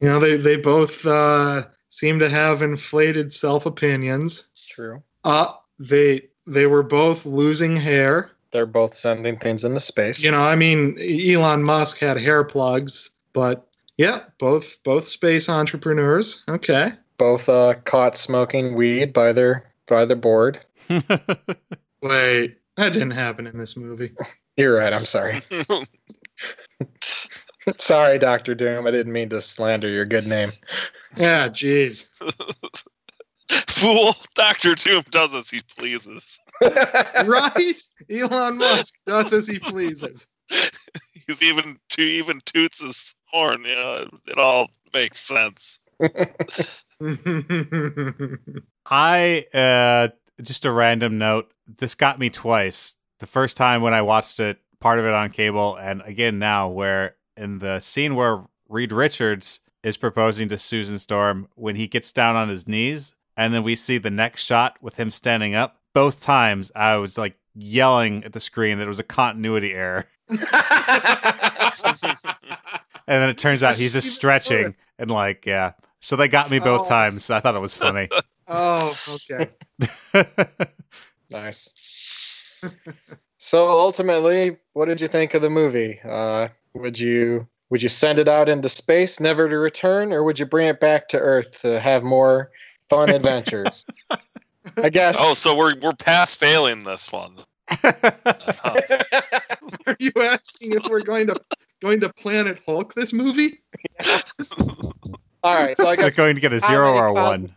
You know, they they both uh, seem to have inflated self opinions. True. Uh they they were both losing hair. They're both sending things into space. You know, I mean, Elon Musk had hair plugs, but yeah, both both space entrepreneurs. Okay. both uh, caught smoking weed by their by their board. Wait, that didn't happen in this movie. You're right. I'm sorry. sorry, Doctor Doom. I didn't mean to slander your good name. Yeah, jeez. Fool, Doctor Doom does as he pleases. Right? Elon Musk does as he pleases. He's even to even toots his horn. You know, it, it all makes sense. I uh just a random note. This got me twice. The first time when I watched it, part of it on cable, and again now, where in the scene where Reed Richards is proposing to Susan Storm, when he gets down on his knees, and then we see the next shot with him standing up. Both times, I was like yelling at the screen that it was a continuity error, and then it turns out he's just stretching and like yeah. So they got me both Oh. times. I thought it was funny. oh, okay. nice. so ultimately, what did you think of the movie? Uh, would you would you send it out into space, never to return, or would you bring it back to Earth to have more fun adventures? I guess. Oh, so we're we're past failing this one. Uh, Are you asking if we're going to going to Planet Hulk this movie? All right. So I Is it guess going to get a zero or a one?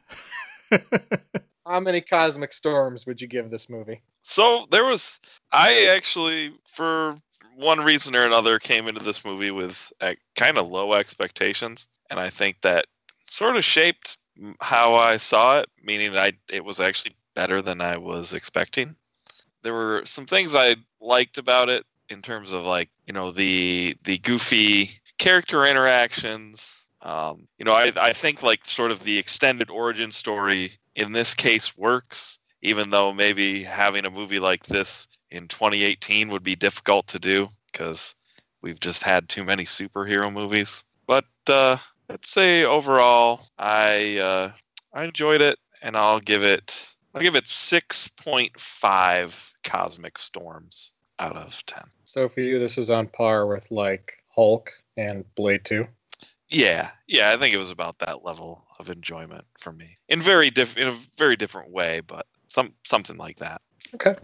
How many cosmic storms would you give this movie? So there was I actually for one reason or another came into this movie with uh, kind of low expectations and I think that sort of shaped how I saw it meaning I it was actually better than I was expecting. There were some things I liked about it in terms of like, you know, the the goofy character interactions um, you know, I, I think like sort of the extended origin story in this case works, even though maybe having a movie like this in 2018 would be difficult to do because we've just had too many superhero movies. But uh, I'd say overall, I uh, I enjoyed it, and I'll give it I'll give it 6.5 cosmic storms out of 10. So for you, this is on par with like Hulk and Blade Two. Yeah, yeah, I think it was about that level of enjoyment for me in very diff- in a very different way, but some something like that. Okay.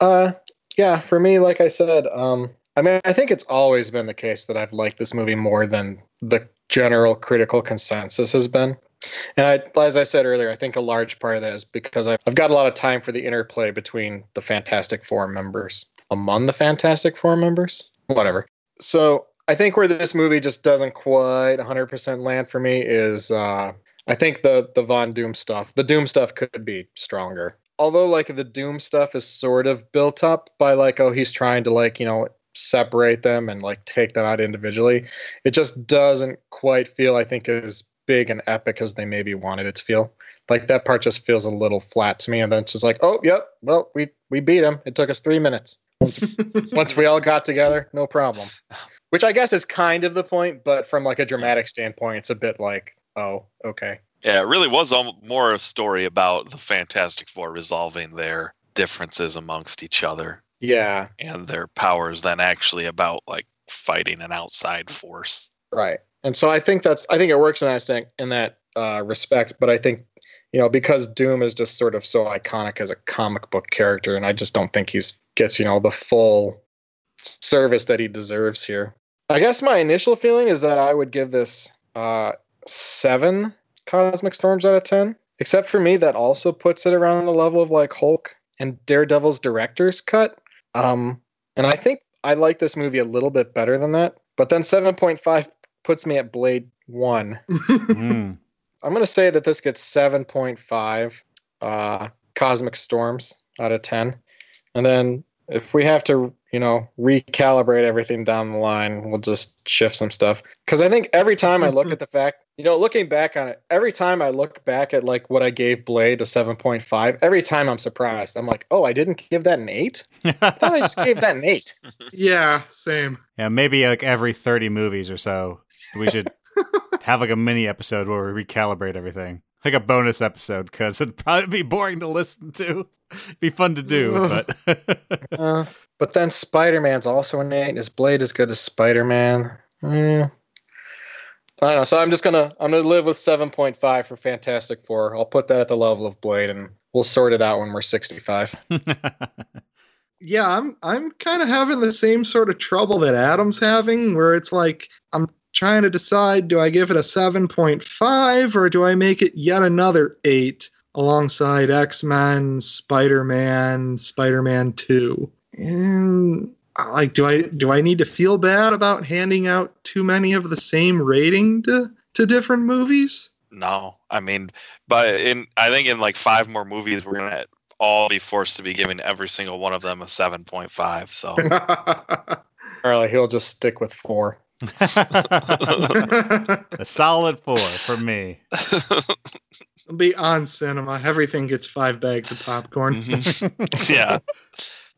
Uh, yeah, for me, like I said, um, I mean, I think it's always been the case that I've liked this movie more than the general critical consensus has been. And I, as I said earlier, I think a large part of that is because I've, I've got a lot of time for the interplay between the Fantastic Four members, among the Fantastic Four members, whatever. So I think where this movie just doesn't quite 100% land for me is uh, I think the the Von Doom stuff, the Doom stuff could be stronger. Although like the Doom stuff is sort of built up by like oh he's trying to like you know separate them and like take them out individually. It just doesn't quite feel I think as big and epic as they maybe wanted it to feel. Like that part just feels a little flat to me, and then it's just like oh yep well we we beat him. It took us three minutes. Once once we all got together, no problem. Which I guess is kind of the point, but from like a dramatic standpoint, it's a bit like, oh, okay. Yeah, it really was more a story about the Fantastic Four resolving their differences amongst each other Yeah, and their powers than actually about like fighting an outside force. right. And so I think that's I think it works in that in that uh, respect, but I think you know because Doom is just sort of so iconic as a comic book character, and I just don't think he's gets you know the full service that he deserves here. I guess my initial feeling is that I would give this uh, seven cosmic storms out of ten. Except for me, that also puts it around the level of like Hulk and Daredevil's director's cut. Um, and I think I like this movie a little bit better than that. But then seven point five puts me at Blade One. Mm. I'm gonna say that this gets seven point five uh, cosmic storms out of ten, and then if we have to, you know, recalibrate everything down the line, we'll just shift some stuff. Because I think every time I look at the fact You know, looking back on it, every time I look back at like what I gave Blade a 7.5, every time I'm surprised. I'm like, oh, I didn't give that an eight? I thought I just gave that an eight. Yeah, same. yeah, maybe like every 30 movies or so, we should have like a mini episode where we recalibrate everything. Like a bonus episode, because it'd probably be boring to listen to. be fun to do, Ugh. but Uh, but then Spider Man's also an eight. Is Blade as good as Spider Man? Hmm. I don't know. So I'm just gonna I'm gonna live with 7.5 for Fantastic Four. I'll put that at the level of Blade, and we'll sort it out when we're 65. Yeah, I'm I'm kind of having the same sort of trouble that Adam's having, where it's like I'm trying to decide: do I give it a 7.5 or do I make it yet another eight alongside X Men, Spider Man, Spider Man Two? And uh, like, do I do I need to feel bad about handing out too many of the same rating to to different movies? No, I mean, but in I think in like five more movies, we're gonna all be forced to be giving every single one of them a seven point five. So Or he'll just stick with four. a solid four for me. Be on cinema. Everything gets five bags of popcorn. Mhm. yeah,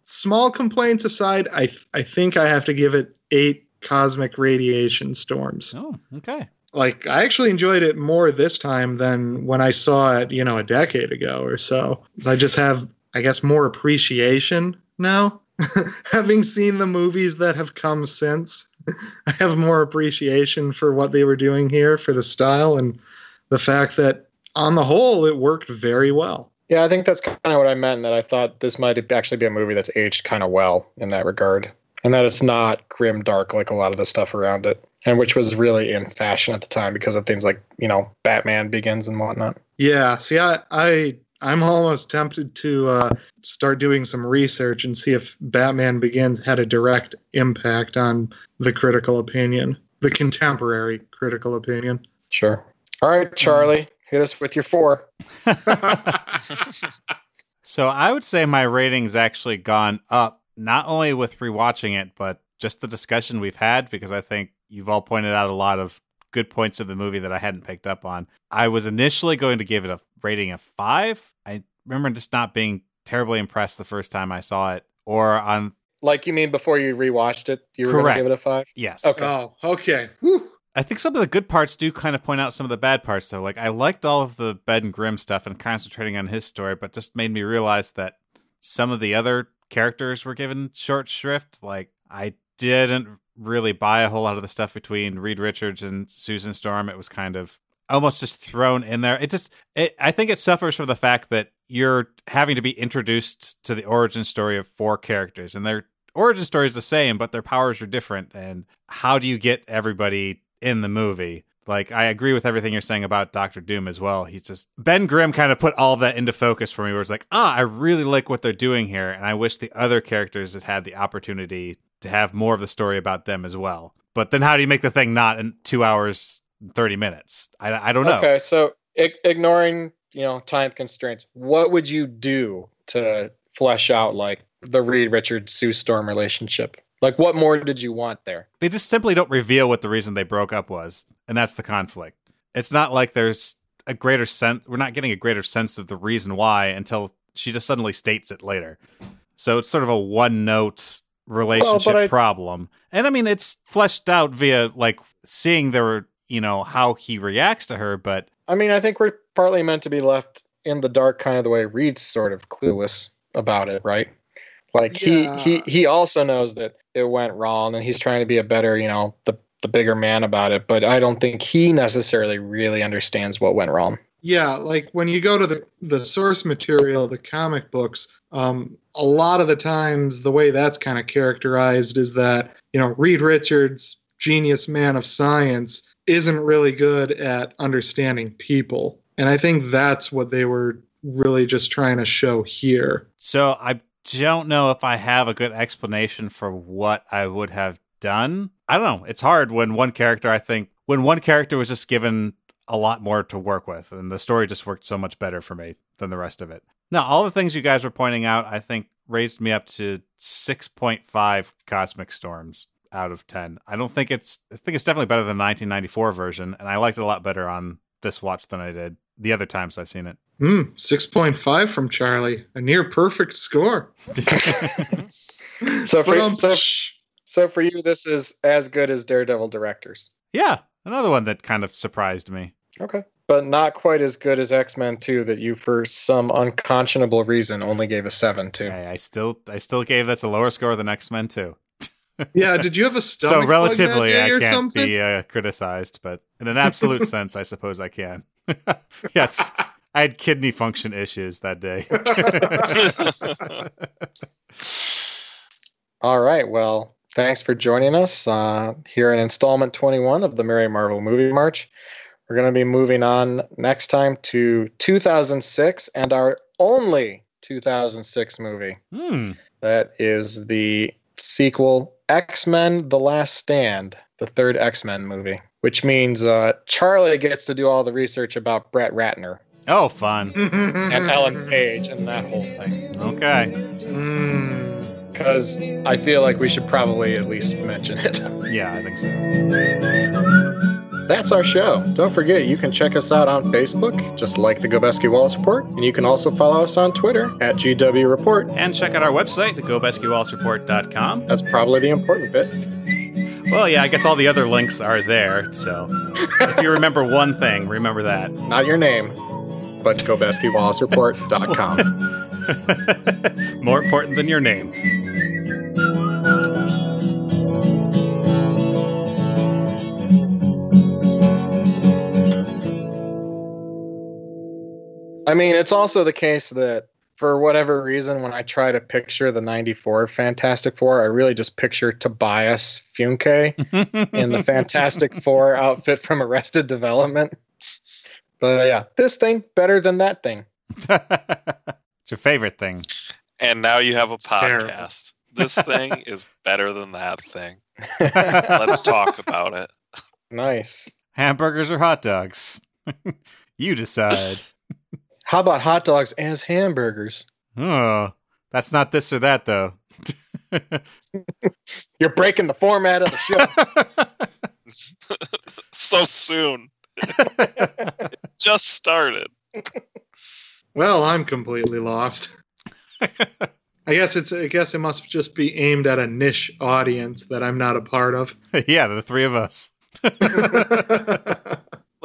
Small complaints aside, I I think I have to give it eight cosmic radiation storms. Oh, okay. Like I actually enjoyed it more this time than when I saw it, you know, a decade ago or so. I just have, I guess, more appreciation now. Having seen the movies that have come since, I have more appreciation for what they were doing here, for the style, and the fact that on the whole, it worked very well. Yeah, I think that's kind of what I meant. That I thought this might actually be a movie that's aged kind of well in that regard, and that it's not grim dark like a lot of the stuff around it, and which was really in fashion at the time because of things like you know Batman Begins and whatnot. Yeah, see, I, I I'm almost tempted to uh, start doing some research and see if Batman Begins had a direct impact on the critical opinion, the contemporary critical opinion. Sure. All right, Charlie, hit us with your four. So I would say my rating's actually gone up, not only with rewatching it, but just the discussion we've had, because I think you've all pointed out a lot of good points of the movie that I hadn't picked up on. I was initially going to give it a rating of five. I remember just not being terribly impressed the first time I saw it, or on Like you mean before you rewatched it, you were going to give it a five? yes. Okay. Oh, okay. Whew. I think some of the good parts do kind of point out some of the bad parts, though. Like I liked all of the Ben Grimm stuff and concentrating on his story, but just made me realize that some of the other characters were given short shrift. Like I didn't really buy a whole lot of the stuff between Reed Richards and Susan Storm. It was kind of almost just thrown in there. It just, it, I think it suffers from the fact that you're having to be introduced to the origin story of four characters, and their origin story is the same, but their powers are different. And how do you get everybody in the movie? Like, I agree with everything you're saying about Doctor Doom as well. He's just Ben Grimm kind of put all that into focus for me, where it's like, ah, I really like what they're doing here, and I wish the other characters had had the opportunity to have more of the story about them as well. But then, how do you make the thing not in two hours thirty minutes? I, I don't know. Okay, so I- ignoring you know time constraints, what would you do to flesh out like the Reed Richards Sue Storm relationship? Like, what more did you want there? They just simply don't reveal what the reason they broke up was, and that's the conflict. It's not like there's a greater sense. We're not getting a greater sense of the reason why until she just suddenly states it later. So it's sort of a one note relationship I- problem. And I mean, it's fleshed out via like seeing their, you know, how he reacts to her, but I mean, I think we're partly meant to be left in the dark, kind of the way Reed's sort of clueless about it, right? Like Yeah. he he he also knows that it went wrong, and he's trying to be a better, you know, the the bigger man about it. But I don't think he necessarily really understands what went wrong. Yeah, like when you go to the, the source material, the comic books, um, a lot of the times the way that's kind of characterized is that, you know, Reed Richards, genius man of science, isn't really good at understanding people. And I think that's what they were really just trying to show here. So I don't know if I have a good explanation for what I would have done. I don't know. It's hard when one character, I think, when one character was just given a lot more to work with, and the story just worked so much better for me than the rest of it. Now, all the things you guys were pointing out, I think, raised me up to 6.5 cosmic storms. out of 10. I don't think it's I think it's definitely better than the 1994 version and I liked it a lot better on this watch than I did the other times I've seen it. Hmm, 6.5 from Charlie. A near perfect score. So for um, so, so for you, this is as good as Daredevil Directors. yeah, another one that kind of surprised me. Okay. But not quite as good as X Men 2 that you, for some unconscionable reason, only gave a 7 to. I, I still I still gave this a lower score than X-Men 2. Yeah, did you have a stomach so bug relatively that day I or can't something? be uh, criticized, but in an absolute sense I suppose I can. yes. I had kidney function issues that day. All right. Well, thanks for joining us uh, here in installment 21 of the Merry Marvel Movie March. We're going to be moving on next time to 2006 and our only 2006 movie. hmm. That is the sequel X Men The Last Stand, the third X Men movie, which means uh, Charlie gets to do all the research about Brett Ratner Oh, fun. and Ellen Page and that whole thing. Okay. Mm. Because I feel like we should probably at least mention it. Yeah, I think so. That's our show. Don't forget, you can check us out on Facebook, just like the Gobeski Wallace Report, and you can also follow us on Twitter at GW Report. And check out our website, gobeskywallacereport.com. That's probably the important bit. Well, yeah, I guess all the other links are there. So if you remember one thing, remember that. Not your name, but GobeskiWallaceReport.com. More important than your name. I mean, it's also the case that for whatever reason, when I try to picture the 94 Fantastic Four, I really just picture Tobias Funke in the Fantastic Four outfit from Arrested Development. But uh, yeah, this thing better than that thing. it's your favorite thing. and now you have a terrible. podcast. This thing is better than that thing. Let's talk about it. nice. Hamburgers or hot dogs? you decide. How about hot dogs as hamburgers? Oh, that's not this or that, though. You're breaking the format of the show. So soon. Just started. Well, I'm completely lost. I guess it's. I guess it must just be aimed at a niche audience that I'm not a part of. yeah, the three of us.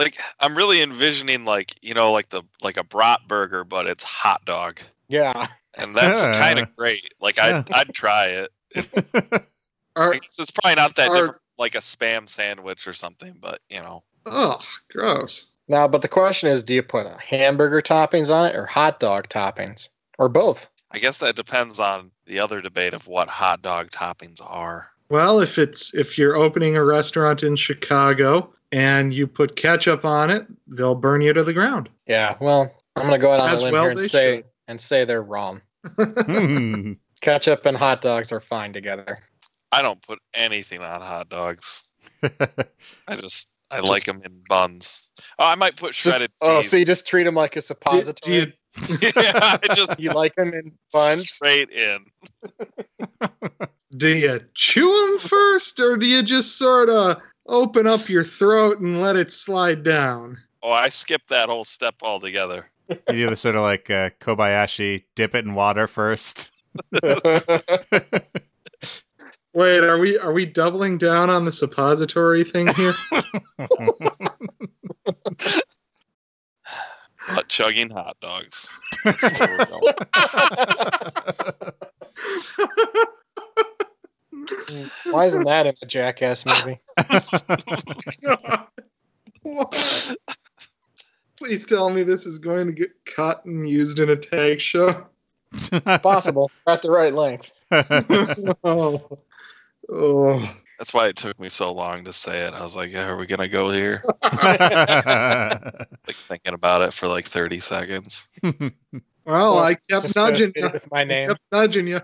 Like I'm really envisioning like, you know, like the like a brat burger, but it's hot dog. yeah. And that's Yeah. kind of great. Like I'd I'd try it. Are, I it's probably not that Are- different like a spam sandwich or something, but you know. oh, gross. Now, but the question is do you put a hamburger toppings on it or hot dog toppings? Or both? I guess that depends on the other debate of what hot dog toppings are. Well, if it's if you're opening a restaurant in Chicago and you put ketchup on it, they'll burn you to the ground. Yeah, well, I'm going to go out on As a limb well here and say, should. and say they're wrong. Hmm. Ketchup and hot dogs are fine together. I don't put anything on hot dogs. I just I Just- like them in buns. Oh, I might put Just- shredded oh, so you just treat them like a suppository? do you, you yeah, I just you like them in buns? straight in. do you chew them first, or do you just sort of open up your throat and let it slide down? Oh, I skipped that whole step altogether. you do the sort of like uh, Kobayashi, dip it in water first. Wait, are we are we doubling down on the suppository thing here? But chugging hot dogs. That's where we're going. Why isn't that in a Jackass movie? Please tell me this is going to get cut and used in a tag show. It's possible. At the right length. oh. oh. That's why it took me so long to say it. I was like, yeah, are we gonna go here? Like thinking about it for like 30 seconds. Well, I kept nudging you. with my I name. kept nudging you.